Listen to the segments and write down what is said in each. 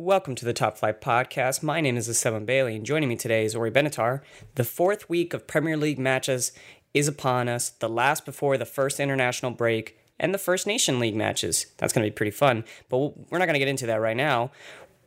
Welcome to the Top Flight Podcast. My name is Esteban Bailey, and joining me today is Ori Benatar. The fourth week of Premier League matches is upon us, the last before the first international break and the first Nation League matches. That's going to be pretty fun, but we're not going to get into that right now.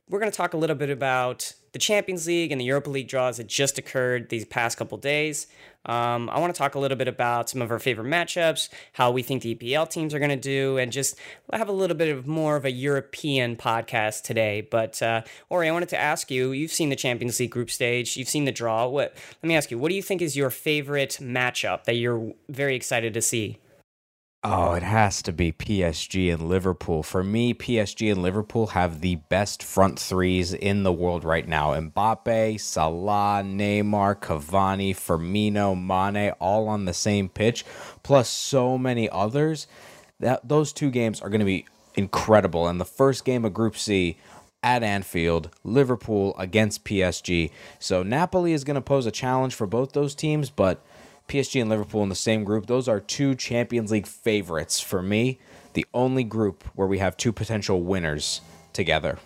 We're going to talk a little bit about the Champions League and the Europa League draws that just occurred these past couple days. Um, I want to talk a little bit about some of our favorite matchups, how we think the EPL teams are going to do, and just have a little bit of more of a European podcast today. But uh, Ori, I wanted to ask you: You've seen the Champions League group stage, you've seen the draw. What? Let me ask you: What do you think is your favorite matchup that you're very excited to see? Oh, it has to be PSG and Liverpool. For me, PSG and Liverpool have the best front threes in the world right now. Mbappe, Salah, Neymar, Cavani, Firmino, Mane, all on the same pitch, plus so many others. That those two games are going to be incredible. And the first game of Group C at Anfield, Liverpool against PSG. So Napoli is going to pose a challenge for both those teams, but PSG and Liverpool in the same group. Those are two Champions League favorites for me. The only group where we have two potential winners together.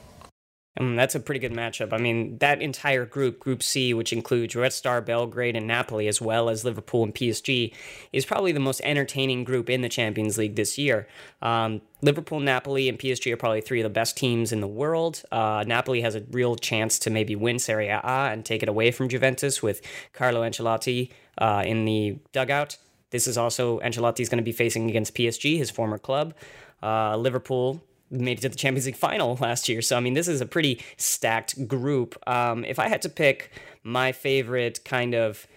Um, that's a pretty good matchup. I mean, that entire group, Group C, which includes Red Star, Belgrade, and Napoli, as well as Liverpool and PSG, is probably the most entertaining group in the Champions League this year. Um, Liverpool, Napoli, and PSG are probably three of the best teams in the world. Uh, Napoli has a real chance to maybe win Serie A and take it away from Juventus with Carlo Ancelotti uh, in the dugout. This is also Ancelotti's going to be facing against PSG, his former club. Uh, Liverpool made it to the Champions League final last year. So, I mean, this is a pretty stacked group. Um, if I had to pick my favorite kind of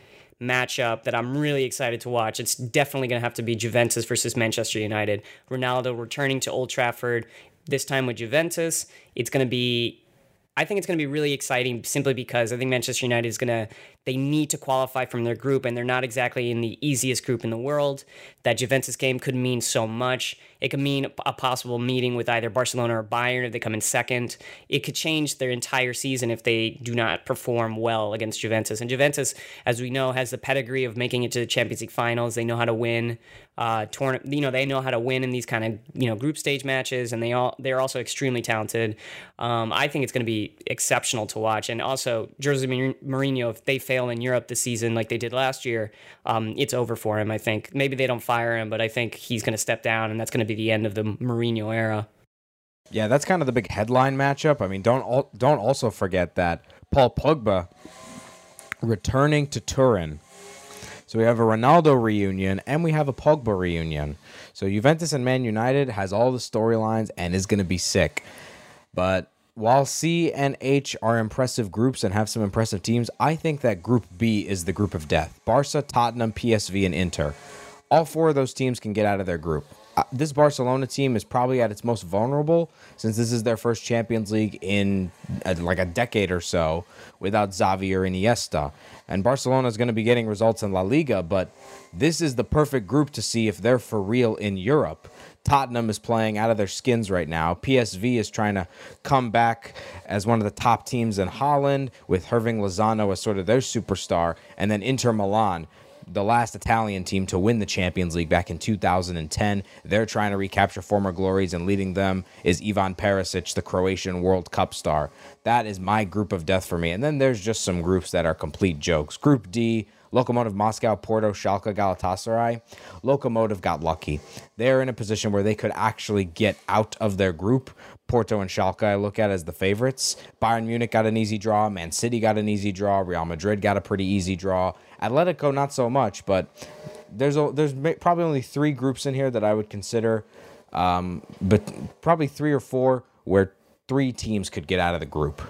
matchup that I'm really excited to watch, it's definitely going to have to be Juventus versus Manchester United. Ronaldo returning to Old Trafford, this time with Juventus. It's going to be I think it's going to be really exciting simply because I think Manchester United is going to they need to qualify from their group, and they're not exactly in the easiest group in the world. That Juventus game could mean so much. It could mean a possible meeting with either Barcelona or Bayern if they come in second. It could change their entire season if they do not perform well against Juventus. And Juventus, as we know, has the pedigree of making it to the Champions League finals. They know how to win. Uh, you know, they know how to win in these kind of you know group stage matches, and they all they're also extremely talented. Um, I think it's going to be exceptional to watch, and also Jose Mourinho, if they fail in Europe this season like they did last year, um, it's over for him. I think maybe they don't fire him, but I think he's going to step down, and that's going to be the end of the Mourinho era. Yeah, that's kind of the big headline matchup. I mean, don't don't also forget that Paul Pogba returning to Turin. So we have a Ronaldo reunion and we have a Pogba reunion. So Juventus and Man United has all the storylines and is going to be sick. But while C and H are impressive groups and have some impressive teams, I think that Group B is the group of death. Barca, Tottenham, PSV, and Inter. All four of those teams can get out of their group. Uh, this Barcelona team is probably at its most vulnerable since this is their first Champions League in uh, like a decade or so without Xavi or Iniesta. And Barcelona is going to be getting results in La Liga, but this is the perfect group to see if they're for real in Europe. Tottenham is playing out of their skins right now. PSV is trying to come back as one of the top teams in Holland with Hirving Lozano as sort of their superstar. And then Inter Milan, the last Italian team to win the Champions League back in 2010. They're trying to recapture former glories, and leading them is Ivan Perisic, the Croatian World Cup star. That is my group of death for me. And then there's just some groups that are complete jokes. Group D, Lokomotiv Moscow, Porto, Schalke, Galatasaray. Lokomotiv got lucky. They're in a position where they could actually get out of their group. Porto and Schalke I look at as the favorites. Bayern Munich got an easy draw. Man City got an easy draw. Real Madrid got a pretty easy draw. Atletico not so much, but there's a, there's probably only three groups in here that I would consider, um, but probably three or four where three teams could get out of the group.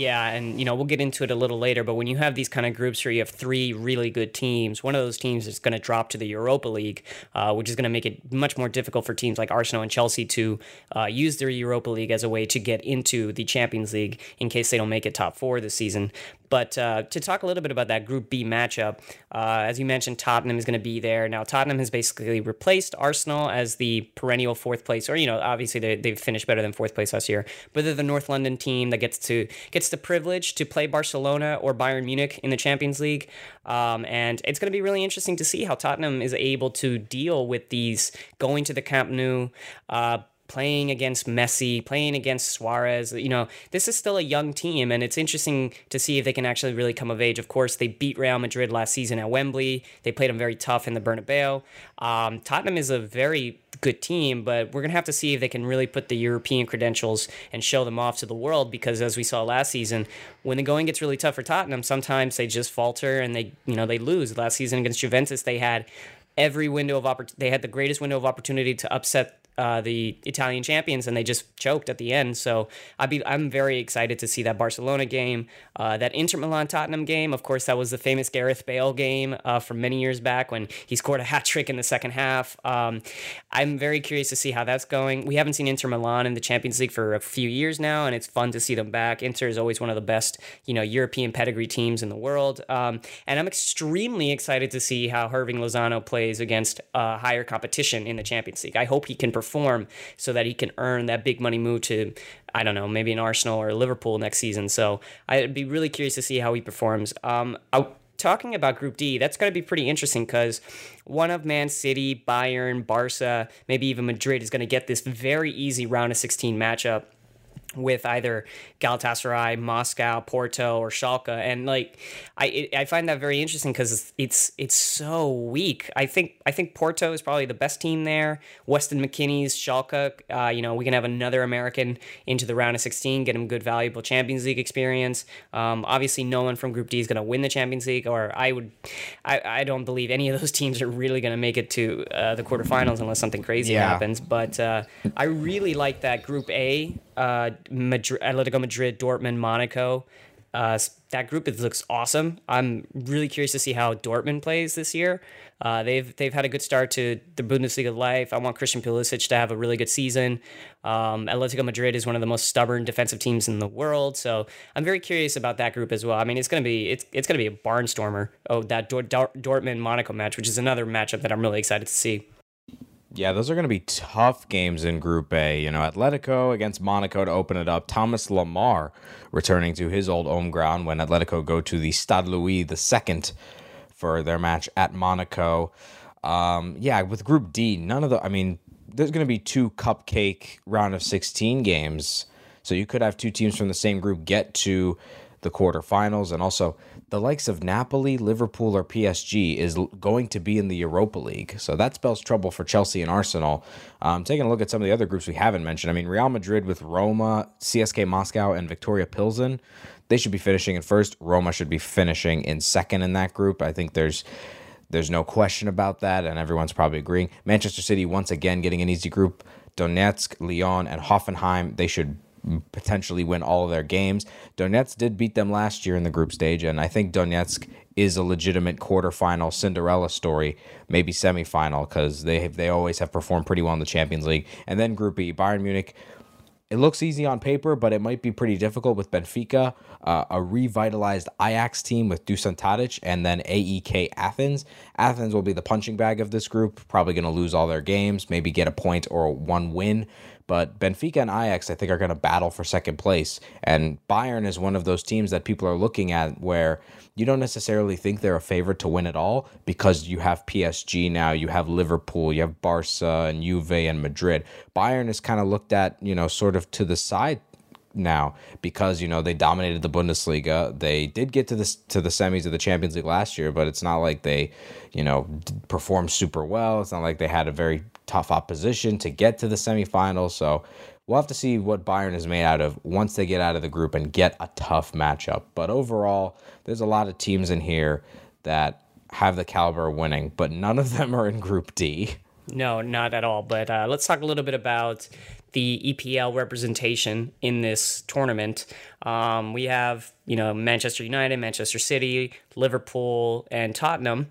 Yeah, and you know we'll get into it a little later, but when you have these kind of groups where you have three really good teams, one of those teams is going to drop to the Europa League, uh, which is going to make it much more difficult for teams like Arsenal and Chelsea to uh, use their Europa League as a way to get into the Champions League in case they don't make it top four this season. But uh, to talk a little bit about that Group B matchup, uh, as you mentioned, Tottenham is going to be there. Now, Tottenham has basically replaced Arsenal as the perennial fourth place, or you know, obviously they, they've finished better than fourth place last year, but they're the North London team that gets to gets the privilege to play Barcelona or Bayern Munich in the Champions League, um, and it's going to be really interesting to see how Tottenham is able to deal with these going to the Camp Nou. Uh, playing against Messi, playing against Suarez. You know, this is still a young team, and it's interesting to see if they can actually really come of age. Of course, they beat Real Madrid last season at Wembley. They played them very tough in the Bernabeu. Um, Tottenham is a very good team, but we're going to have to see if they can really put the European credentials and show them off to the world because as we saw last season, when the going gets really tough for Tottenham, sometimes they just falter and they, you know, they lose. Last season against Juventus, they had every window of opportunity. They had the greatest window of opportunity to upset uh, the Italian champions, and they just choked at the end. So I'd be I'm very excited to see that Barcelona game, uh, that Inter Milan Tottenham game. Of course, that was the famous Gareth Bale game uh, from many years back when he scored a hat trick in the second half. Um, I'm very curious to see how that's going. We haven't seen Inter Milan in the Champions League for a few years now, and it's fun to see them back. Inter is always one of the best, you know, European pedigree teams in the world, um, and I'm extremely excited to see how Hirving Lozano plays against uh, higher competition in the Champions League. I hope he can perform so that he can earn that big money move to I don't know maybe an Arsenal or Liverpool next season. So I'd be really curious to see how he performs. Um, I, talking about Group D, that's going to be pretty interesting because one of Man City, Bayern, Barca, maybe even Madrid is going to get this very easy round of 16 matchup with either Galatasaray, Moscow, Porto, or Schalke, and like I I find that very interesting because it's it's so weak. I think I think Porto is probably the best team there. Weston McKennie's Schalke. Uh, you know we can have another American into the round of sixteen, get him good valuable Champions League experience. Um, obviously, no one from Group D is going to win the Champions League, or I would I, I don't believe any of those teams are really going to make it to uh, the quarterfinals unless something crazy yeah. happens. But uh, I really like that Group A uh, Madrid, Atletico Madrid, Dortmund, Monaco. Uh, that group it looks awesome. I'm really curious to see how Dortmund plays this year. Uh, they've they've had a good start to the Bundesliga life. I want Christian Pulisic to have a really good season. Um, Atletico Madrid is one of the most stubborn defensive teams in the world, so I'm very curious about that group as well. I mean, it's gonna be it's it's gonna be a barnstormer. Oh, that Dortmund Monaco match, which is another matchup that I'm really excited to see. Yeah, those are going to be tough games in Group A. You know, Atletico against Monaco to open it up. Thomas Lemar returning to his old home ground when Atletico go to the Stade Louis II for their match at Monaco. Um, yeah, with Group D, none of the. I mean, there's going to be two cupcake round of 16 games. So you could have two teams from the same group get to the quarterfinals. And also, the likes of Napoli, Liverpool, or PSG is going to be in the Europa League. So that spells trouble for Chelsea and Arsenal. Um, taking a look at some of the other groups we haven't mentioned. I mean, Real Madrid with Roma, CSKA Moscow, and Viktoria Pilsen. They should be finishing in first. Roma should be finishing in second in that group. I think there's there's no question about that, and everyone's probably agreeing. Manchester City once again getting an easy group. Donetsk, Lyon, and Hoffenheim. They should potentially win all of their games. Donetsk did beat them last year in the group stage, and I think Donetsk is a legitimate quarterfinal Cinderella story, maybe semifinal, because they have, they always have performed pretty well in the Champions League. And then Group B, Bayern Munich. It looks easy on paper, but it might be pretty difficult with Benfica, uh, a revitalized Ajax team with Dusan Tadic, and then AEK Athens. Athens will be the punching bag of this group, probably going to lose all their games, maybe get a point or one win. But Benfica and Ajax, I think, are going to battle for second place. And Bayern is one of those teams that people are looking at where you don't necessarily think they're a favorite to win it all because you have PSG now, you have Liverpool, you have Barca and Juve and Madrid. Bayern is kind of looked at, you know, sort of to the side now because you know they dominated the Bundesliga. They did get to the to the semis of the Champions League last year, but it's not like they, you know, performed super well. It's not like they had a very tough opposition to get to the semifinals. So we'll have to see what Bayern is made out of once they get out of the group and get a tough matchup. But overall, there's a lot of teams in here that have the caliber of winning, but none of them are in Group D. No, not at all. But uh, let's talk a little bit about the EPL representation in this tournament. Um, we have, you know, Manchester United, Manchester City, Liverpool, and Tottenham.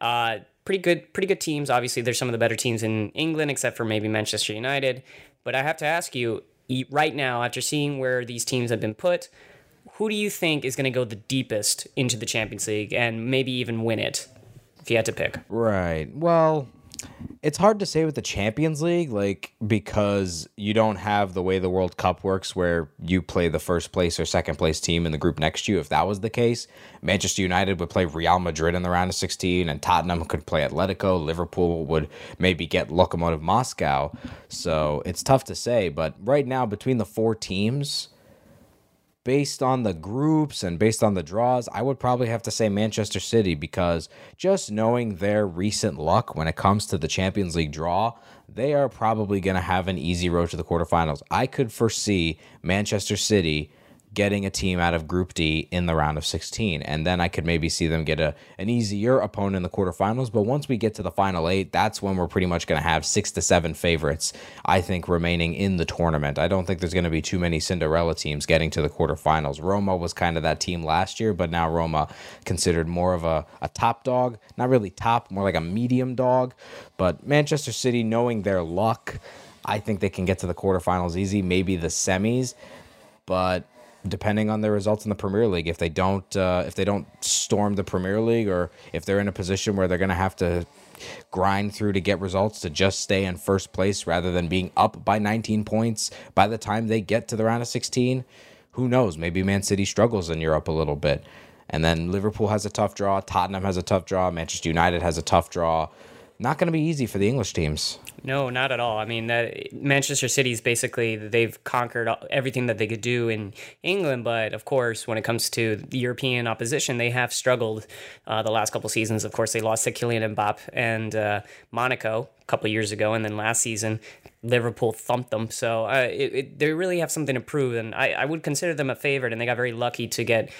Uh, pretty good, pretty good teams. Obviously, they're some of the better teams in England, except for maybe Manchester United. But I have to ask you, right now, after seeing where these teams have been put, who do you think is going to go the deepest into the Champions League and maybe even win it? If you had to pick, right? Well, It's hard to say with the Champions League, like because you don't have the way the World Cup works, where you play the first place or second place team in the group next to you. If that was the case, Manchester United would play Real Madrid in the round of 16, and Tottenham could play Atletico. Liverpool would maybe get Lokomotiv Moscow. So it's tough to say, but right now between the four teams based on the groups and based on the draws, I would probably have to say Manchester City because just knowing their recent luck when it comes to the Champions League draw, they are probably going to have an easy road to the quarterfinals. I could foresee Manchester City getting a team out of Group D in the round of 16. And then I could maybe see them get a an easier opponent in the quarterfinals. But once we get to the final eight, that's when we're pretty much going to have six to seven favorites, I think, remaining in the tournament. I don't think there's going to be too many Cinderella teams getting to the quarterfinals. Roma was kind of that team last year, but now Roma considered more of a, a top dog. Not really top, more like a medium dog. But Manchester City, knowing their luck, I think they can get to the quarterfinals easy, maybe the semis. But depending on their results in the Premier League. If they don't, uh, if they don't storm the Premier League, or if they're in a position where they're going to have to grind through to get results to just stay in first place rather than being up by 19 points by the time they get to the round of 16, who knows? Maybe Man City struggles in Europe a little bit. And then Liverpool has a tough draw, Tottenham has a tough draw, Manchester United has a tough draw. Not going to be easy for the English teams. No, not at all. I mean, that Manchester City's basically they've conquered everything that they could do in England, but of course, when it comes to the European opposition, they have struggled uh, the last couple seasons. Of course, they lost to Kylian Mbappe and uh, Monaco a couple years ago, and then last season Liverpool thumped them. So uh, it, it, they really have something to prove, and I, I would consider them a favorite. And they got very lucky to get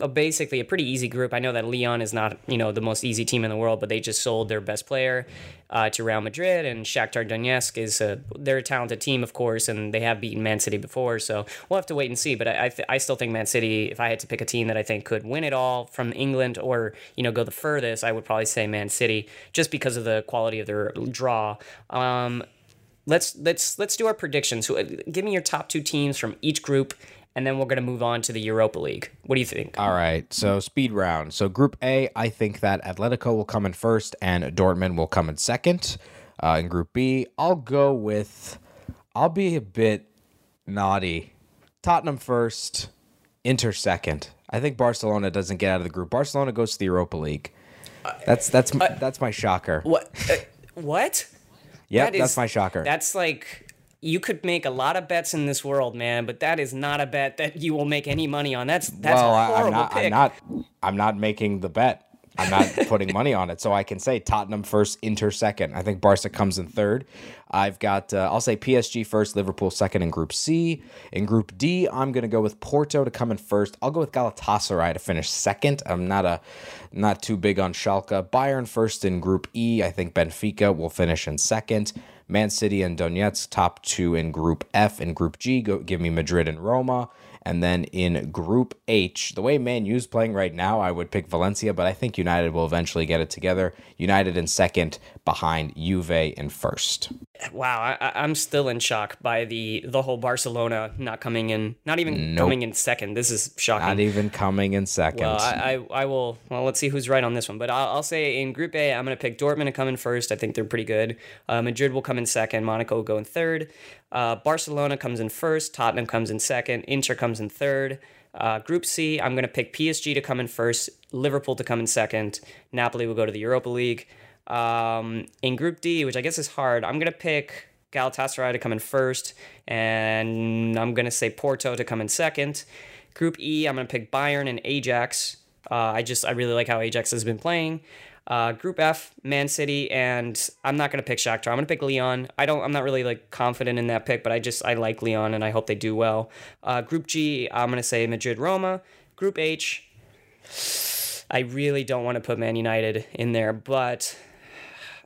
a, basically a pretty easy group. I know that Lyon is not you know the most easy team in the world, but they just sold their best player uh, to Real Madrid, and Shakhtar Donetsk is a they're a talented team, of course, and they have beaten Man City before. So we'll have to wait and see. But I I, th- I still think Man City, if I had to pick a team that I think could win it all from England or you know go the furthest, I would probably say Man City, just because of the quality of their draw. Um, let's let's let's do our predictions. Give me your top two teams from each group and then we're going to move on to the Europa League. What do you think? All right, so speed round. So Group A, I think that Atletico will come in first and Dortmund will come in second. Uh, in Group B, I'll go with, I'll be a bit naughty. Tottenham first, Inter second. I think Barcelona doesn't get out of the group. Barcelona goes to the Europa League. That's that's uh, that's my shocker. What? Uh, what? Yeah, that that's my shocker. That's like you could make a lot of bets in this world, man, but that is not a bet that you will make any money on. That's that's well, a horrible I'm not, pick. I'm not. I'm not making the bet. I'm not putting money on it, so I can say Tottenham first, Inter second. I think Barca comes in third. I've got uh, I'll say PSG first, Liverpool second in Group C. In Group D, I'm gonna go with Porto to come in first. I'll go with Galatasaray to finish second. I'm not a not too big on Schalke. Bayern first in Group E. I think Benfica will finish in second. Man City and Donetsk, top two in Group F. and Group G, go, give me Madrid and Roma. And then in Group H, the way Man U's playing right now, I would pick Valencia, but I think United will eventually get it together. United in second, behind Juve in first. Wow, I, am still in shock by the the whole Barcelona not coming in, not even nope. coming in second. This is shocking. Not even coming in second. Well, I, I, I will. Well, let's see who's right on this one. But I'll, I'll say in Group A, I'm going to pick Dortmund to come in first. I think they're pretty good. Uh, Madrid will come in second. Monaco will go in third. Uh, Barcelona comes in first. Tottenham comes in second. Inter comes in third. Uh, group C, I'm going to pick PSG to come in first, Liverpool to come in second. Napoli will go to the Europa League. Um, in Group D, which I guess is hard, I'm going to pick Galatasaray to come in first, and I'm going to say Porto to come in second. Group E, I'm going to pick Bayern and Ajax. Uh, I just, I really like how Ajax has been playing. Uh, group F, Man City, and I'm not gonna pick Shakhtar. I'm gonna pick Lyon. I don't. I'm not really like confident in that pick, but I just I like Lyon, and I hope they do well. Uh, group G, I'm gonna say Madrid, Roma. Group H, I really don't want to put Man United in there, but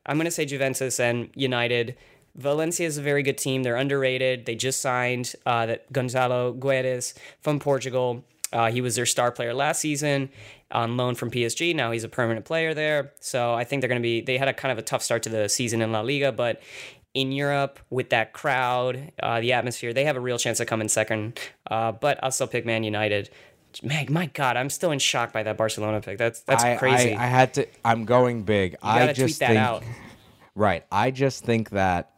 I'm gonna say Juventus and United. Valencia is a very good team. They're underrated. They just signed uh, that Gonzalo Guedes from Portugal. Uh, he was their star player last season on loan from PSG. Now he's a permanent player there. So I think they're going to be, they had a kind of a tough start to the season in La Liga, but in Europe with that crowd, uh, the atmosphere, they have a real chance to come in second. Uh, but I'll still pick Man United. Man, my God, I'm still in shock by that Barcelona pick. That's that's I, crazy. I, I, had to. I'm going big. You I just tweet that think, out. Right. I just think that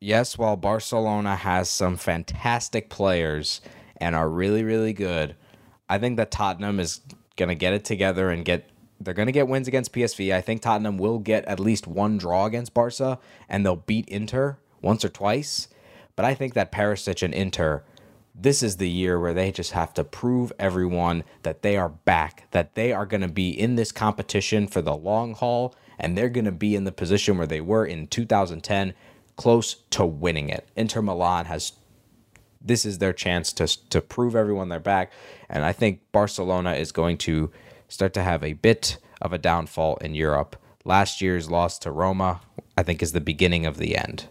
yes, while Barcelona has some fantastic players and are really really good, I think that Tottenham is going to get it together and get they're going to get wins against PSV. I think Tottenham will get at least one draw against Barca and they'll beat Inter once or twice. But I think that Perisic and Inter this is the year where they just have to prove everyone that they are back, that they are going to be in this competition for the long haul, and they're going to be in the position where they were in 2010, close to winning it. Inter Milan has this is their chance to to prove everyone they're back, and I think Barcelona is going to start to have a bit of a downfall in Europe. Last year's loss to Roma, I think, is the beginning of the end.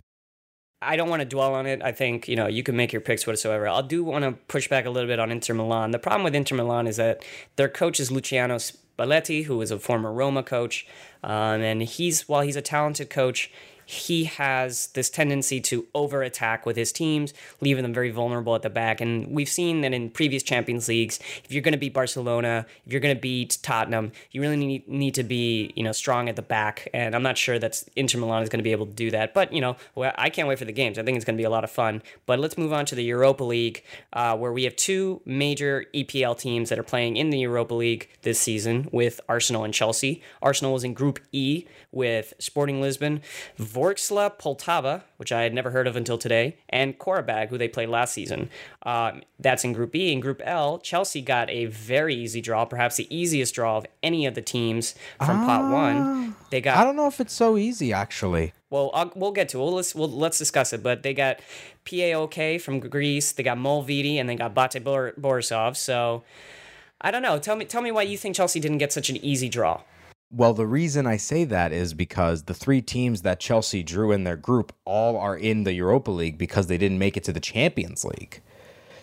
I don't want to dwell on it. I think, you know, you can make your picks whatsoever. I do want to push back a little bit on Inter Milan. The problem with Inter Milan is that their coach is Luciano Spalletti, who is a former Roma coach. Um, and he's, while he's a talented coach, he has this tendency to over attack with his teams, leaving them very vulnerable at the back. And we've seen that in previous Champions Leagues, if you're going to beat Barcelona, if you're going to beat Tottenham, you really need, need to be you know strong at the back. And I'm not sure that Inter Milan is going to be able to do that. But you know, I can't wait for the games. I think it's going to be a lot of fun. But let's move on to the Europa League, uh, where we have two major EPL teams that are playing in the Europa League this season with Arsenal and Chelsea. Arsenal was in Group E with Sporting Lisbon. Vorskla Poltava, which I had never heard of until today, and Qarabag, who they played last season. Um, that's in Group B. In Group L, Chelsea got a very easy draw, perhaps the easiest draw of any of the teams from Pot One. They got. I don't know if it's so easy, actually. Well, I'll, we'll get to it. We'll, let's, we'll, let's discuss it. But they got PAOK from Greece, they got Mol Vidi, and they got Bate Bor- Borisov. So I don't know. Tell me, tell me why you think Chelsea didn't get such an easy draw. Well, the reason I say that is because the three teams that Chelsea drew in their group all are in the Europa League because they didn't make it to the Champions League.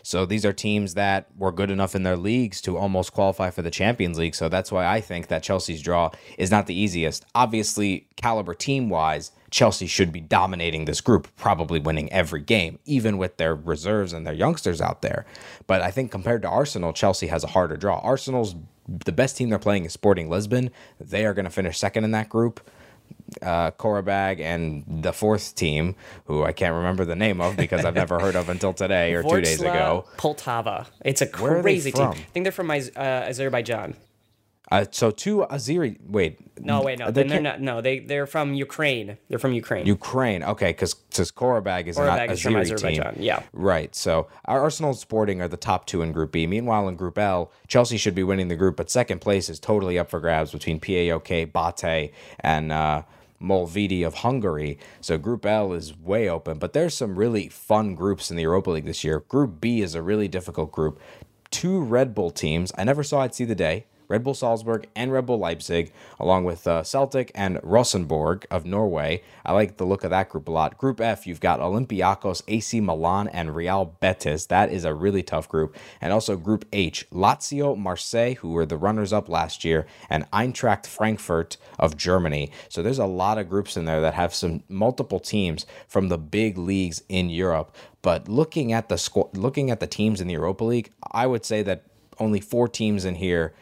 So these are teams that were good enough in their leagues to almost qualify for the Champions League. So that's why I think that Chelsea's draw is not the easiest. Obviously, caliber team wise, Chelsea should be dominating this group, probably winning every game, even with their reserves and their youngsters out there. But I think compared to Arsenal, Chelsea has a harder draw. Arsenal's the best team they're playing is Sporting Lisbon. They are going to finish second in that group. Uh, Qarabag and the fourth team, who I can't remember the name of because I've never heard of until today or two days ago. Poltava. It's a crazy team. I think they're from uh, Azerbaijan. Uh, so two Azeri. Wait. No, wait, no. They they're not. No, they they're from Ukraine. They're from Ukraine. Ukraine. Okay, because because Qarabag is not is Azeri Azerbaijan. Team. Yeah. Right. So our Arsenal Sporting are the top two in Group B. Meanwhile, in Group L, Chelsea should be winning the group, but second place is totally up for grabs between PAOK, Bate, and. Uh, Mol Vidi of Hungary. So Group L is way open, but there's some really fun groups in the Europa League this year. Group B is a really difficult group. Two Red Bull teams. I never saw it see the day. Red Bull Salzburg, and Red Bull Leipzig, along with uh, Celtic and Rosenborg of Norway. I like the look of that group a lot. Group F, you've got Olympiacos, AC Milan, and Real Betis. That is a really tough group. And also Group H, Lazio, Marseille, who were the runners up last year, and Eintracht Frankfurt of Germany. So there's a lot of groups in there that have some multiple teams from the big leagues in Europe. But looking at the squ- looking at the teams in the Europa League, I would say that only four teams in here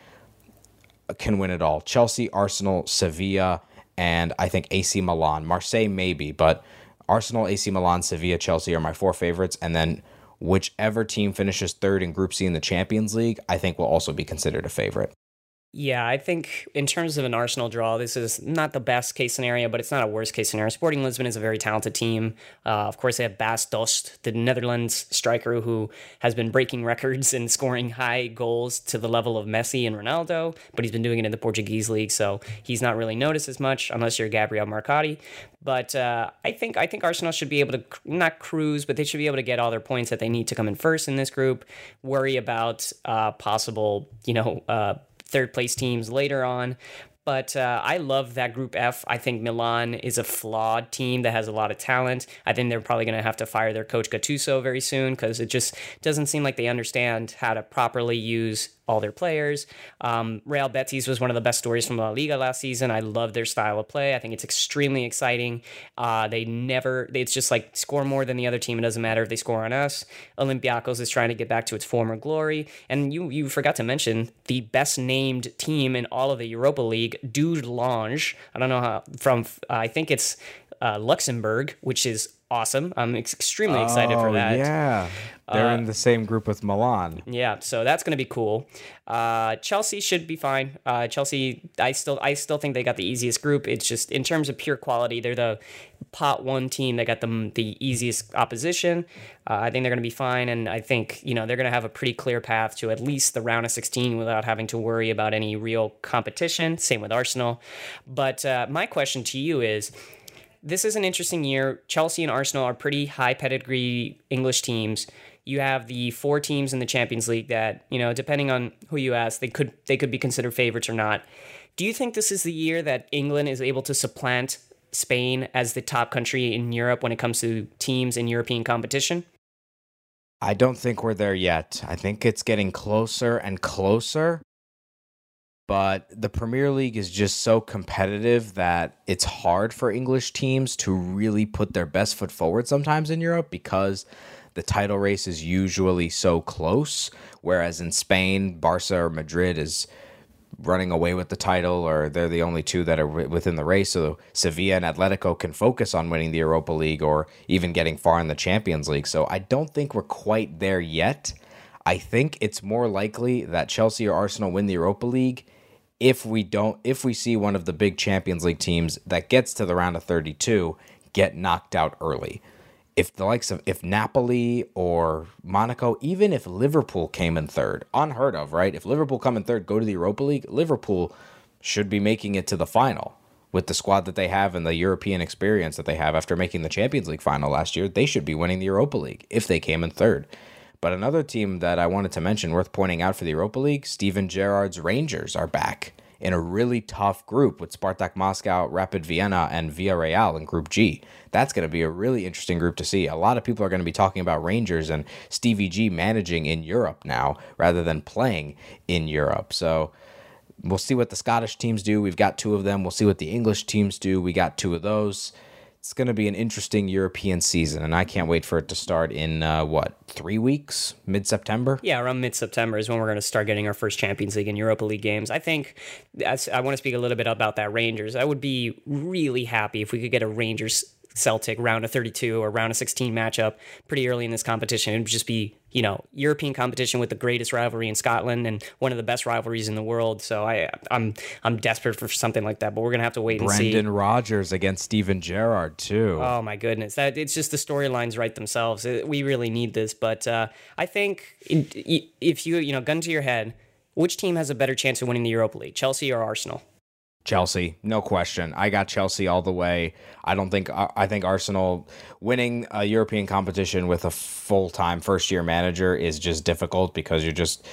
can win it all. Chelsea, Arsenal, Sevilla, and I think AC Milan. Marseille maybe, but Arsenal, AC Milan, Sevilla, Chelsea are my four favorites, and then whichever team finishes third in Group C in the Champions League, I think will also be considered a favorite. Yeah, I think in terms of an Arsenal draw, this is not the best case scenario, but it's not a worst case scenario. Sporting Lisbon is a very talented team. Uh, of course, they have Bas Dost, the Netherlands striker who has been breaking records and scoring high goals to the level of Messi and Ronaldo, but he's been doing it in the Portuguese league, so he's not really noticed as much unless you're Gabriel Marcotti. But uh, I think I think Arsenal should be able to not cruise, but they should be able to get all their points that they need to come in first in this group. Worry about uh, possible, you know uh, third place teams later on. But uh, I love that Group F. I think Milan is a flawed team that has a lot of talent. I think they're probably going to have to fire their coach Gattuso very soon because it just doesn't seem like they understand how to properly use all their players. Um, Real Betis was one of the best stories from La Liga last season. I love their style of play. I think it's extremely exciting. Uh, they never, it's just like score more than the other team. It doesn't matter if they score on us. Olympiacos is trying to get back to its former glory. And you you forgot to mention the best named team in all of the Europa League, Dudelange. I don't know how, from, uh, I think it's uh, Luxembourg, which is awesome. I'm ex- extremely excited for Oh, that. Yeah, they're in the same group with Milan. Yeah, so that's going to be cool. Uh, Chelsea should be fine. Uh, Chelsea, I still, I still think they got the easiest group. It's just in terms of pure quality, they're the pot one team that got them the easiest opposition. Uh, I think they're going to be fine, and I think you know they're going to have a pretty clear path to at least the round of 16 without having to worry about any real competition. Same with Arsenal. But uh, my question to you is this is an interesting year. Chelsea and Arsenal are pretty high pedigree English teams. You have the four teams in the Champions League that, you know, depending on who you ask, they could they could be considered favorites or not. Do you think this is the year that England is able to supplant Spain as the top country in Europe when it comes to teams in European competition? I don't think we're there yet. I think it's getting closer and closer. But the Premier League is just so competitive that it's hard for English teams to really put their best foot forward sometimes in Europe because the title race is usually so close. Whereas in Spain, Barca or Madrid is running away with the title, or they're the only two that are within the race. So Sevilla and Atletico can focus on winning the Europa League or even getting far in the Champions League. So I don't think we're quite there yet. I think it's more likely that Chelsea or Arsenal win the Europa League if we don't if we see one of the big Champions League teams that gets to the round of 32 get knocked out early. If the likes of if Napoli or Monaco, even if Liverpool came in third, unheard of, right? If Liverpool come in third, go to the Europa League, Liverpool should be making it to the final with the squad that they have and the European experience that they have after making the Champions League final last year. They should be winning the Europa League if they came in third. But another team that I wanted to mention, worth pointing out for the Europa League, Steven Gerrard's Rangers are back in a really tough group with Spartak Moscow, Rapid Vienna, and Villarreal in Group G. That's going to be a really interesting group to see. A lot of people are going to be talking about Rangers and Stevie G managing in Europe now rather than playing in Europe. So we'll see what the Scottish teams do. We've got two of them. We'll see what the English teams do. We got two of those. It's going to be an interesting European season, and I can't wait for it to start in uh, what three weeks, mid September. Yeah, around mid September is when we're going to start getting our first Champions League and Europa League games. I think I want to speak a little bit about that Rangers. I would be really happy if we could get a Rangers Celtic round of 32 or round of 16 matchup pretty early in this competition. It would just be, you know, European competition with the greatest rivalry in Scotland and one of the best rivalries in the world. So I I'm I'm desperate for something like that, but we're going to have to wait and see. Brendan Rodgers against Steven Gerrard too. Oh my goodness, that it's just the storylines write themselves. We really need this, but uh, I think in, if you you know gun to your head, which team has a better chance of winning the Europa League, Chelsea or Arsenal? Chelsea, no question. I got Chelsea all the way. I don't think I think Arsenal winning a European competition with a full-time first-year manager is just difficult because you're just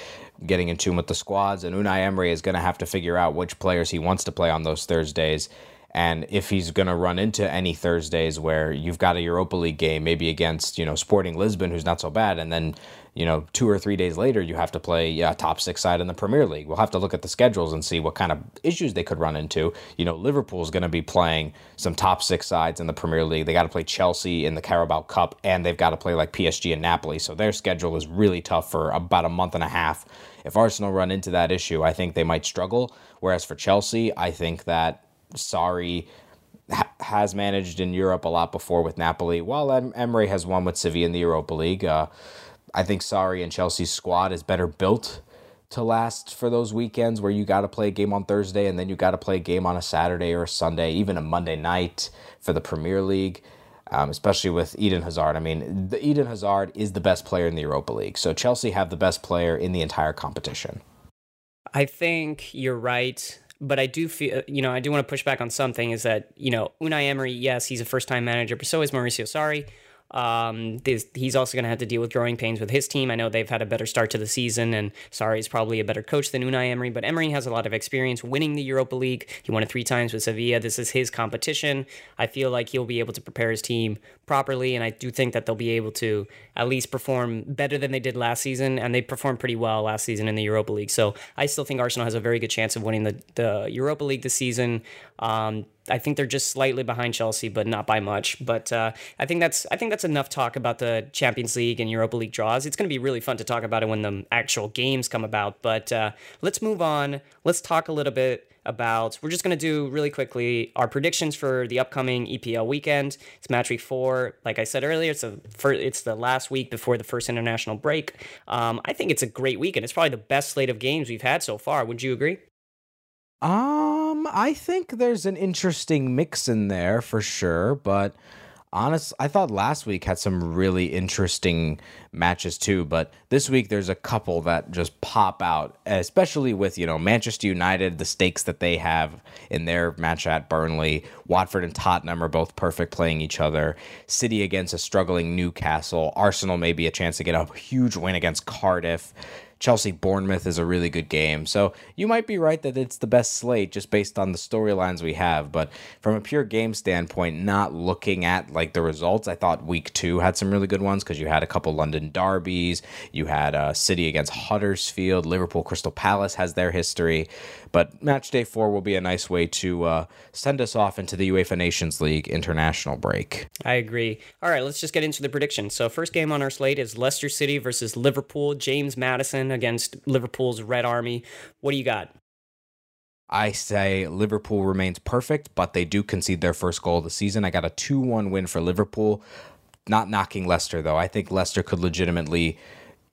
getting in tune with the squads and Unai Emery is going to have to figure out which players he wants to play on those Thursdays and if he's going to run into any Thursdays where you've got a Europa League game maybe against, you know, Sporting Lisbon who's not so bad and then you know, two or three days later, you have to play yeah, top six side in the Premier League. We'll have to look at the schedules and see what kind of issues they could run into. You know, Liverpool's going to be playing some top six sides in the Premier League. They got to play Chelsea in the Carabao Cup, and they've got to play like PSG and Napoli. So their schedule is really tough for about a month and a half. If Arsenal run into that issue, I think they might struggle. Whereas for Chelsea, I think that Sarri has managed in Europe a lot before with Napoli, while Emery has won with Sevilla in the Europa League. Uh, I think Sarri and Chelsea's squad is better built to last for those weekends where you got to play a game on Thursday and then you got to play a game on a Saturday or a Sunday, even a Monday night for the Premier League. Um, especially with Eden Hazard. I mean, the Eden Hazard is the best player in the Europa League. So Chelsea have the best player in the entire competition. I think you're right, but I do feel you know I do want to push back on something. Is that you know Unai Emery? Yes, he's a first time manager, but so is Mauricio Sarri. Um, this, he's also going to have to deal with growing pains with his team. I know they've had a better start to the season, and Sarri is probably a better coach than Unai Emery, but Emery has a lot of experience winning the Europa League. He won it three times with Sevilla. This is his competition. I feel like he'll be able to prepare his team properly, and I do think that they'll be able to at least perform better than they did last season, and they performed pretty well last season in the Europa League. So I still think Arsenal has a very good chance of winning the, the Europa League this season. Um, I think they're just slightly behind Chelsea, but not by much. But uh, I think that's I think that's enough talk about the Champions League and Europa League draws. It's going to be really fun to talk about it when the actual games come about. But uh, let's move on. Let's talk a little bit about. We're just going to do really quickly our predictions for the upcoming EPL weekend. It's match week four. Like I said earlier, it's a it's the last week before the first international break. Um, I think it's a great weekend. It's probably the best slate of games we've had so far. Would you agree? Um, I think there's an interesting mix in there for sure, but honest, I thought last week had some really interesting matches too, but this week there's a couple that just pop out, especially with, you know, Manchester United, the stakes that they have in their match at Burnley. Watford and Tottenham are both perfect playing each other. City against a struggling Newcastle. Arsenal may be a chance to get a huge win against Cardiff. Chelsea Bournemouth is a really good game. So you might be right that it's the best slate just based on the storylines we have. But from a pure game standpoint, not looking at like the results, I thought week two had some really good ones because you had a couple London derbies. You had uh, City against Huddersfield. Liverpool Crystal Palace has their history. But match day four will be a nice way to uh, send us off into the UEFA Nations League international break. I agree. All right, let's just get into the predictions. So, first game on our slate is Leicester City versus Liverpool. James Maddison against Liverpool's Red Army. What do you got? I say Liverpool remains perfect, but they do concede their first goal of the season. I got a 2 1 win for Liverpool. Not knocking Leicester, though. I think Leicester could legitimately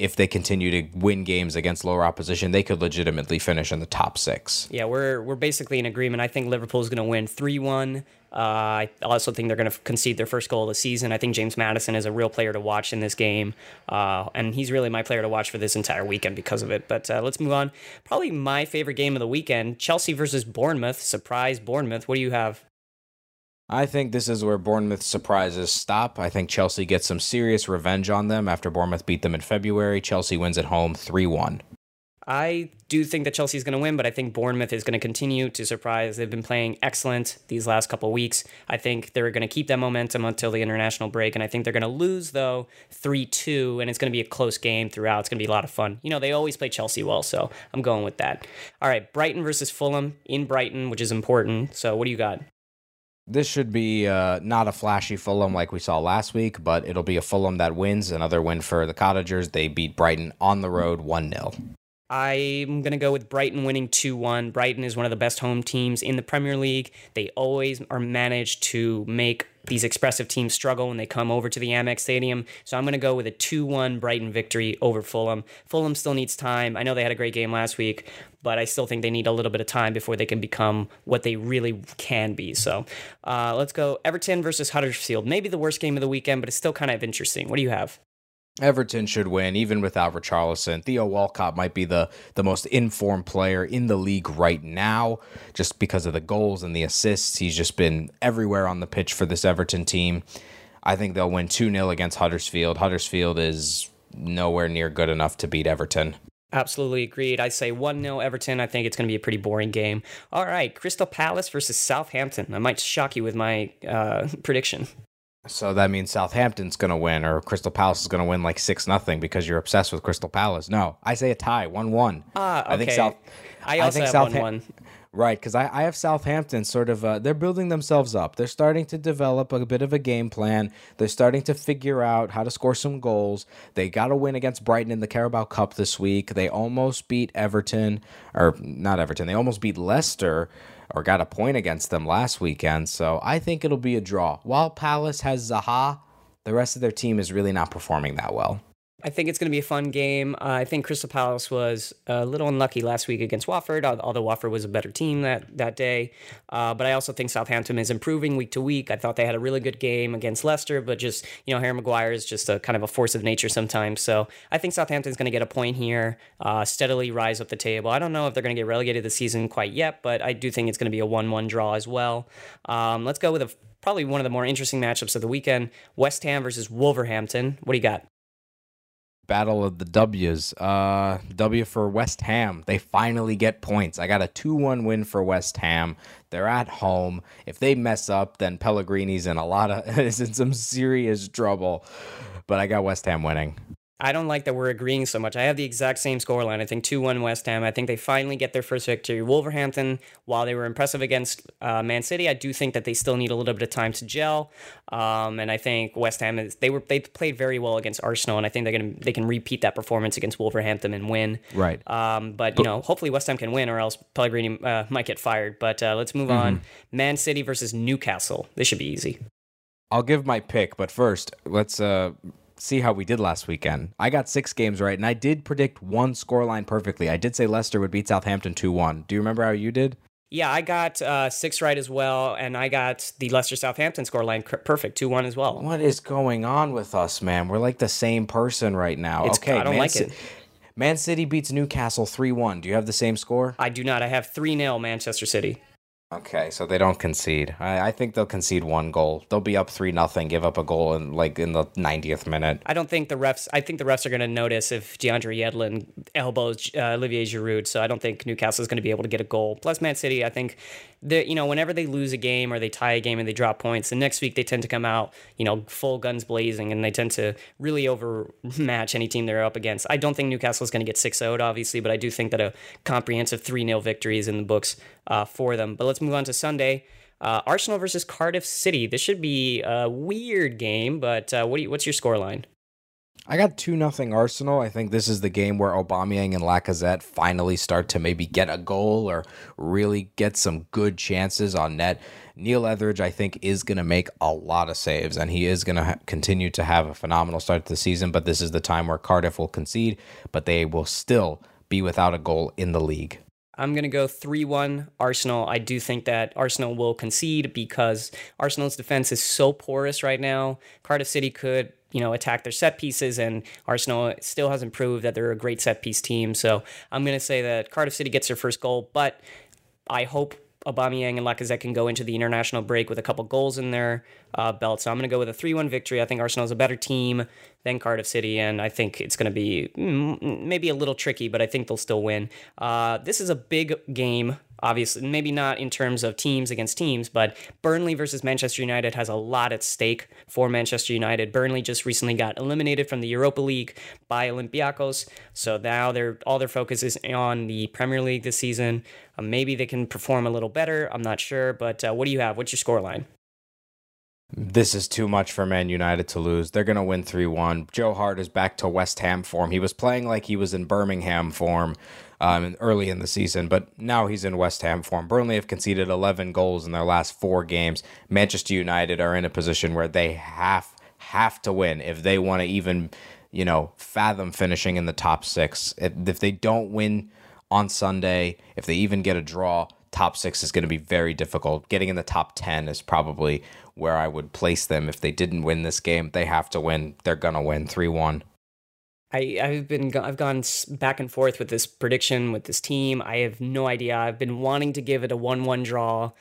if they continue to win games against lower opposition, they could legitimately finish in the top six. Yeah, we're we're basically in agreement. I think Liverpool is going to win three one. Uh, I also think they're going to concede their first goal of the season. I think James Maddison is a real player to watch in this game, uh, and he's really my player to watch for this entire weekend because of it. But uh, let's move on. Probably my favorite game of the weekend: Chelsea versus Bournemouth. Surprise, Bournemouth. What do you have? I think this is where Bournemouth surprises stop. I think Chelsea gets some serious revenge on them after Bournemouth beat them in February. Chelsea wins at home 3 1. I do think that Chelsea is going to win, but I think Bournemouth is going to continue to surprise. They've been playing excellent these last couple weeks. I think they're going to keep that momentum until the international break, and I think they're going to lose though three two, and it's going to be a close game throughout. It's going to be a lot of fun. You know, they always play Chelsea well, so I'm going with that. All right, Brighton versus Fulham in Brighton, which is important. So what do you got? This should be uh, not a flashy Fulham like we saw last week, but it'll be a Fulham that wins. Another win for the Cottagers. They beat Brighton on the road 1 0. I'm going to go with Brighton winning 2 1. Brighton is one of the best home teams in the Premier League. They always are managed to make these expressive teams struggle when they come over to the Amex Stadium. So I'm going to go with a 2 1 Brighton victory over Fulham. Fulham still needs time. I know they had a great game last week, but I still think they need a little bit of time before they can become what they really can be. So uh, let's go Everton versus Huddersfield. Maybe the worst game of the weekend, but it's still kind of interesting. What do you have? Everton should win, even without Richarlison. Theo Walcott might be the, the most informed player in the league right now, just because of the goals and the assists. He's just been everywhere on the pitch for this Everton team. I think they'll win 2 0 against Huddersfield. Huddersfield is nowhere near good enough to beat Everton. Absolutely agreed. I say 1 0 Everton. I think it's going to be a pretty boring game. All right, Crystal Palace versus Southampton. I might shock you with my uh, prediction. So that means Southampton's going to win, or Crystal Palace is going to win like six nothing because you're obsessed with Crystal Palace. No, I say a tie, one one. Ah, okay. I think South. I also I think have one one. Right, because I, I have Southampton sort of, uh, they're building themselves up. They're starting to develop a bit of a game plan. They're starting to figure out how to score some goals. They got a win against Brighton in the Carabao Cup this week. They almost beat Everton, or not Everton, they almost beat Leicester or got a point against them last weekend. So I think it'll be a draw. While Palace has Zaha, the rest of their team is really not performing that well. I think it's going to be a fun game. Uh, I think Crystal Palace was a little unlucky last week against Watford, although Watford was a better team that that day. Uh, but I also think Southampton is improving week to week. I thought they had a really good game against Leicester, but just you know Harry Maguire is just a kind of a force of nature sometimes. So I think Southampton's going to get a point here, uh, steadily rise up the table. I don't know if they're going to get relegated this season quite yet, but I do think it's going to be a one-one draw as well. Um, let's go with a probably one of the more interesting matchups of the weekend: West Ham versus Wolverhampton. What do you got? Battle of the W's. Uh, w for West Ham. They finally get points. I got a 2 1 win for West Ham. They're at home. If they mess up, then Pellegrini's in a lot of is in some serious trouble. But I got West Ham winning. I don't like that we're agreeing so much. I have the exact same scoreline. I think 2 1 West Ham. I think they finally get their first victory. Wolverhampton, while they were impressive against uh, Man City, I do think that they still need a little bit of time to gel. Um, and I think West Ham is they were they played very well against Arsenal, and I think they're gonna they can repeat that performance against Wolverhampton and win. Right. Um, but you know, hopefully West Ham can win, or else Pellegrini uh, might get fired. But uh, let's move on. Man City versus Newcastle. This should be easy. I'll give my pick, but first, let's uh, see how we did last weekend. I got six games right, and I did predict one scoreline perfectly. I did say Leicester would beat Southampton 2 1. Do you remember how you did? Yeah, I got uh, six right as well, and I got the Leicester Southampton scoreline cr- perfect, two one as well. What is going on with us, man? We're like the same person right now. It's- okay, I don't Man like it. Man City beats Newcastle 3 1. Do you have the same score? I do not. I have three 0 Manchester City. Okay, so they don't concede. I, I think they'll concede one goal. They'll be up three nothing, give up a goal in like in the 90th minute. I don't think the refs. I think the refs are going to notice if DeAndre Yedlin elbows uh, Olivier Giroud. So I don't think Newcastle is going to be able to get a goal. Plus, Man City. I think that you know whenever they lose a game or they tie a game and they drop points, the next week they tend to come out you know full guns blazing and they tend to really overmatch any team they're up against. I don't think Newcastle is going to get 6 0 obviously, but I do think that a comprehensive 3 0 victory is in the books uh, for them. But let's move on to Sunday. Uh, Arsenal versus Cardiff City. This should be a weird game, but uh, what you, what's your scoreline? I got 2 nothing Arsenal. I think this is the game where Aubameyang and Lacazette finally start to maybe get a goal or really get some good chances on net. Neil Etheridge, I think, is going to make a lot of saves, and he is going to ha- continue to have a phenomenal start to the season. But this is the time where Cardiff will concede, but they will still be without a goal in the league. I'm going to go 3 1 Arsenal. I do think that Arsenal will concede because Arsenal's defense is so porous right now. Cardiff City could, you know, attack their set pieces, and Arsenal still hasn't proved that they're a great set piece team. So I'm going to say that Cardiff City gets their first goal, but I hope Aubameyang and Lacazette can go into the international break with a couple goals in their uh, belt. So I'm going to go with a 3-1 victory. I think Arsenal is a better team than Cardiff City, and I think it's going to be mm, maybe a little tricky, but I think they'll still win. Uh, this is a big game. Obviously, maybe not in terms of teams against teams, but Burnley versus Manchester United has a lot at stake for Manchester United. Burnley just recently got eliminated from the Europa League by Olympiacos, so now they're all their focus is on the Premier League this season. Uh, maybe they can perform a little better. I'm not sure, but uh, what do you have? What's your scoreline? This is too much for Man United to lose. They're going to win 3 1. Joe Hart is back to West Ham form. He was playing like he was in Birmingham form um, early in the season, but now he's in West Ham form. Burnley have conceded 11 goals in their last four games. Manchester United are in a position where they have have to win if they want to even, you know, fathom finishing in the top six. If, if they don't win on Sunday, if they even get a draw, top six is going to be very difficult. Getting in the top 10 is probably where I would place them. If they didn't win this game, they have to win. They're going to win 3 1. I, I've been I've gone back and forth with this prediction with this team. I have no idea. I've been wanting to give it a one-one draw.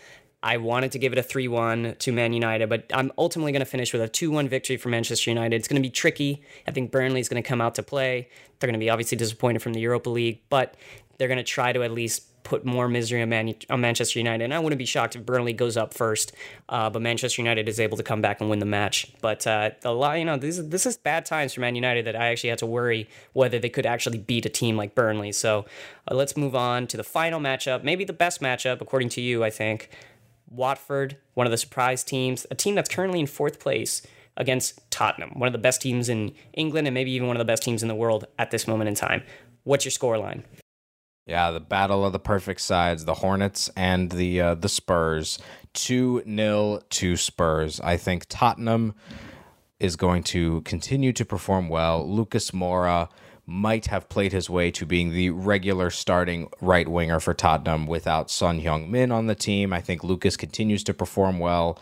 I wanted to give it a 3 1 to Man United, but I'm ultimately going to finish with a 2 1 victory for Manchester United. It's going to be tricky. I think Burnley's going to come out to play. They're going to be obviously disappointed from the Europa League, but they're going to try to at least put more misery on, Man- on Manchester United. And I wouldn't be shocked if Burnley goes up first, uh, but Manchester United is able to come back and win the match. But uh, lot, you know, this is, this is bad times for Man United that I actually had to worry whether they could actually beat a team like Burnley. So uh, let's move on to the final matchup, maybe the best matchup according to you, I think. Watford, one of the surprise teams, a team that's currently in fourth place against Tottenham, one of the best teams in England and maybe even one of the best teams in the world at this moment in time. What's your scoreline? Yeah, the battle of the perfect sides, the Hornets and the uh, the Spurs. 2 0 to Spurs. I think Tottenham is going to continue to perform well. Lucas Moura might have played his way to being the regular starting right winger for Tottenham without Son Heung Min on the team. I think Lucas continues to perform well.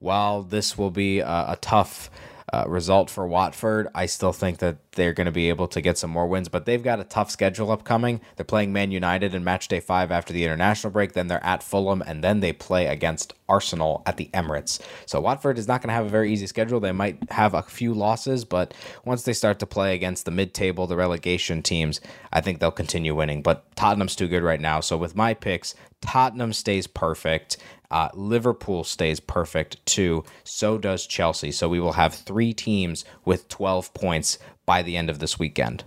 While this will be a, a tough uh, result for Watford, I still think that they're going to be able to get some more wins, but they've got a tough schedule upcoming. They're playing Man United in match day five after the international break, then they're at Fulham, and then they play against Arsenal at the Emirates. So Watford is not going to have a very easy schedule. They might have a few losses, but once they start to play against the mid table, the relegation teams, I think they'll continue winning. But Tottenham's too good right now. So with my picks, Tottenham stays perfect. Uh, Liverpool stays perfect too. So does Chelsea. So we will have three teams with 12 points by the end of this weekend.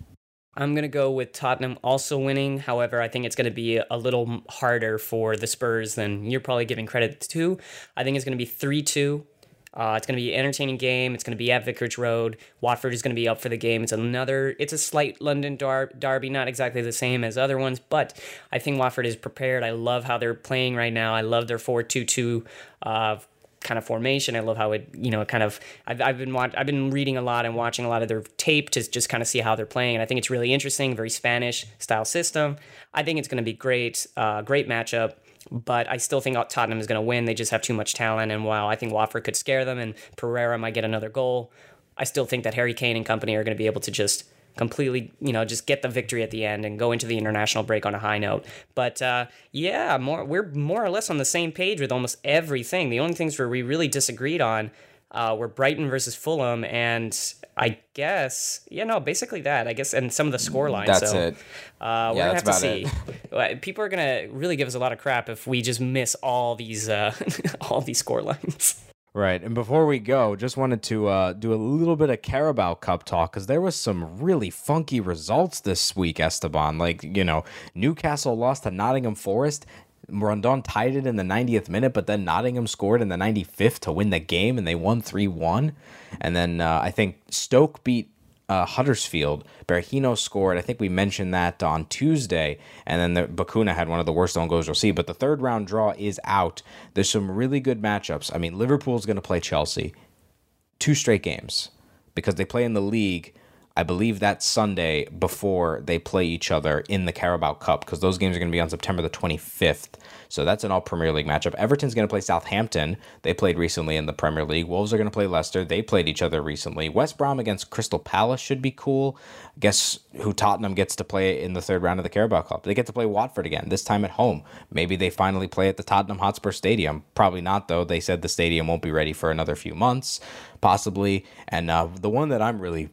I'm going to go with Tottenham also winning. However, I think it's going to be a little harder for the Spurs than you're probably giving credit to. I think it's going to be 3 2. Uh, it's going to be an entertaining game. It's going to be at Vicarage Road. Watford is going to be up for the game. It's another. It's a slight London dar- derby, not exactly the same as other ones, but I think Watford is prepared. I love how they're playing right now. I love their four-two-two uh, kind of formation. I love how it, you know, kind of. I've, I've been watch, I've been reading a lot and watching a lot of their tape to just kind of see how they're playing, and I think it's really interesting. Very Spanish style system. I think it's going to be great. Uh, great matchup. But I still think Tottenham is going to win. They just have too much talent, and while I think Watford could scare them and Pereyra might get another goal, I still think that Harry Kane and company are going to be able to just completely, you know, just get the victory at the end and go into the international break on a high note. But uh, yeah, more we're more or less on the same page with almost everything. The only things where we really disagreed on uh, were Brighton versus Fulham, and I guess yeah, no, basically that. I guess and some of the score lines. That's so, it. Uh, we're Yeah, gonna have to see. People are gonna really give us a lot of crap if we just miss all these uh, all these score lines. Right. And before we go, just wanted to uh, do a little bit of Carabao Cup talk because there was some really funky results this week, Esteban. Like, you know, Newcastle lost to Nottingham Forest. Rondon tied it in the 90th minute, but then Nottingham scored in the 95th to win the game, and they won 3 1. And then uh, I think Stoke beat uh, Huddersfield. Berahino scored. I think we mentioned that on Tuesday, and then the, Bakuna had one of the worst own goals you'll see. But the third round draw is out. There's some really good matchups. I mean, Liverpool's going to play Chelsea two straight games because they play in the league. I believe that Sunday before they play each other in the Carabao Cup because those games are going to be on September the 25th. So that's an all Premier League matchup. Everton's going to play Southampton. They played recently in the Premier League. Wolves are going to play Leicester. They played each other recently. West Brom against Crystal Palace should be cool. Guess who Tottenham gets to play in the third round of the Carabao Cup? They get to play Watford again, this time at home. Maybe they finally play at the Tottenham Hotspur Stadium. Probably not, though. They said the stadium won't be ready for another few months, possibly. And uh, the one that I'm really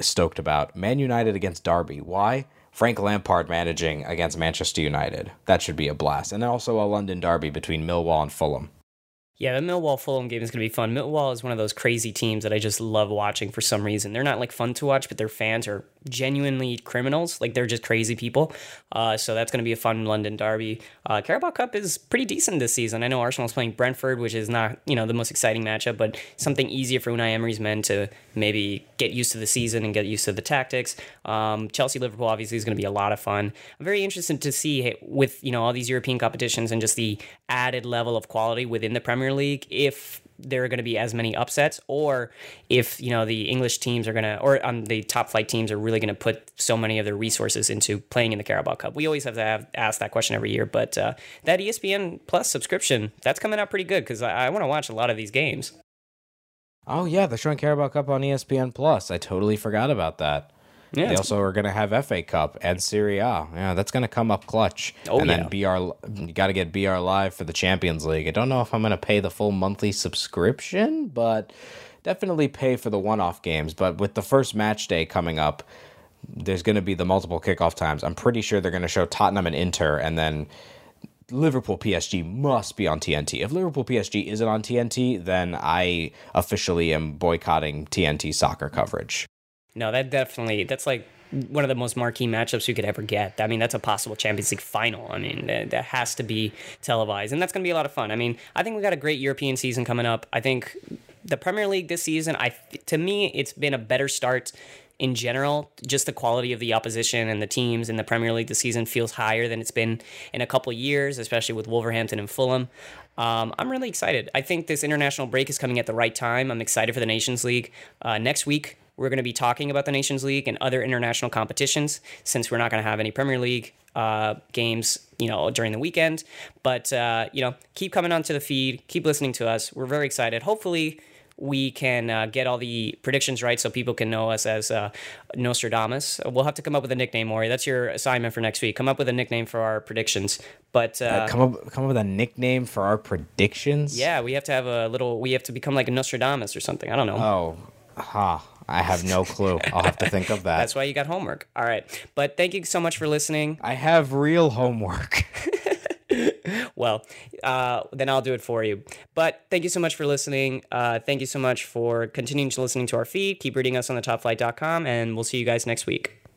stoked about Man United against Derby. Why? Frank Lampard managing against Manchester United. That should be a blast. And also a London derby between Millwall and Fulham. Yeah, the Millwall Fulham game is going to be fun. Millwall is one of those crazy teams that I just love watching for some reason. They're not like fun to watch, but their fans are genuinely criminals. Like they're just crazy people. Uh, so that's going to be a fun London derby. Uh, Carabao Cup is pretty decent this season. I know Arsenal's playing Brentford, which is not you know the most exciting matchup, but something easier for Unai Emery's men to maybe get used to the season and get used to the tactics. Um, Chelsea Liverpool obviously is going to be a lot of fun. I'm very interested to see hey, with you know all these European competitions and just the added level of quality within the Premier League if there are going to be as many upsets or if you know the english teams are going to or um, the top flight teams are really going to put so many of their resources into playing in the carabao cup we always have to have, ask that question every year but uh, that espn plus subscription that's coming out pretty good because i, I want to watch a lot of these games Oh yeah, they're showing Carabao Cup on ESPN Plus. I totally forgot about that. Yeah, they also are going to have FA Cup and Serie A. Yeah, that's going to come up clutch. Oh, and yeah. then BR, you got to get BR Live for the Champions League. I don't know if I'm going to pay the full monthly subscription, but definitely pay for the one-off games. But with the first match day coming up, there's going to be the multiple kickoff times. I'm pretty sure they're going to show Tottenham and Inter, and then Liverpool PSG must be on TNT. If Liverpool PSG isn't on TNT, then I officially am boycotting TNT soccer coverage. No that definitely that's like one of the most marquee matchups you could ever get. I mean, that's a possible Champions League final. I mean, that, that has to be televised, and that's going to be a lot of fun. I mean, I think we got a great European season coming up. I think the Premier League this season, I to me, it's been a better start in general. Just the quality of the opposition and the teams in the Premier League this season feels higher than it's been in a couple years, especially with Wolverhampton and Fulham. Um, I'm really excited. I think this international break is coming at the right time. I'm excited for the Nations League. Uh, next week, we're going to be talking about the Nations League and other international competitions since we're not going to have any Premier League uh, games, you know, during the weekend. But uh, you know, keep coming onto the feed, keep listening to us. We're very excited. Hopefully, we can uh, get all the predictions right so people can know us as uh, Nostradamus. We'll have to come up with a nickname, Maury. That's your assignment for next week. Come up with a nickname for our predictions. But uh, come up, come up with a nickname for our predictions. yeah, we have to have a little. We have to become like a Nostradamus or something. I don't know. Oh, ha! I have no clue. I'll have to think of that. That's why you got homework. All right. But thank you so much for listening. I have real homework. well, uh, then I'll do it for you. But thank you so much for listening. Uh, thank you so much for continuing to listening to our feed. Keep reading us on the topflight.com, and we'll see you guys next week.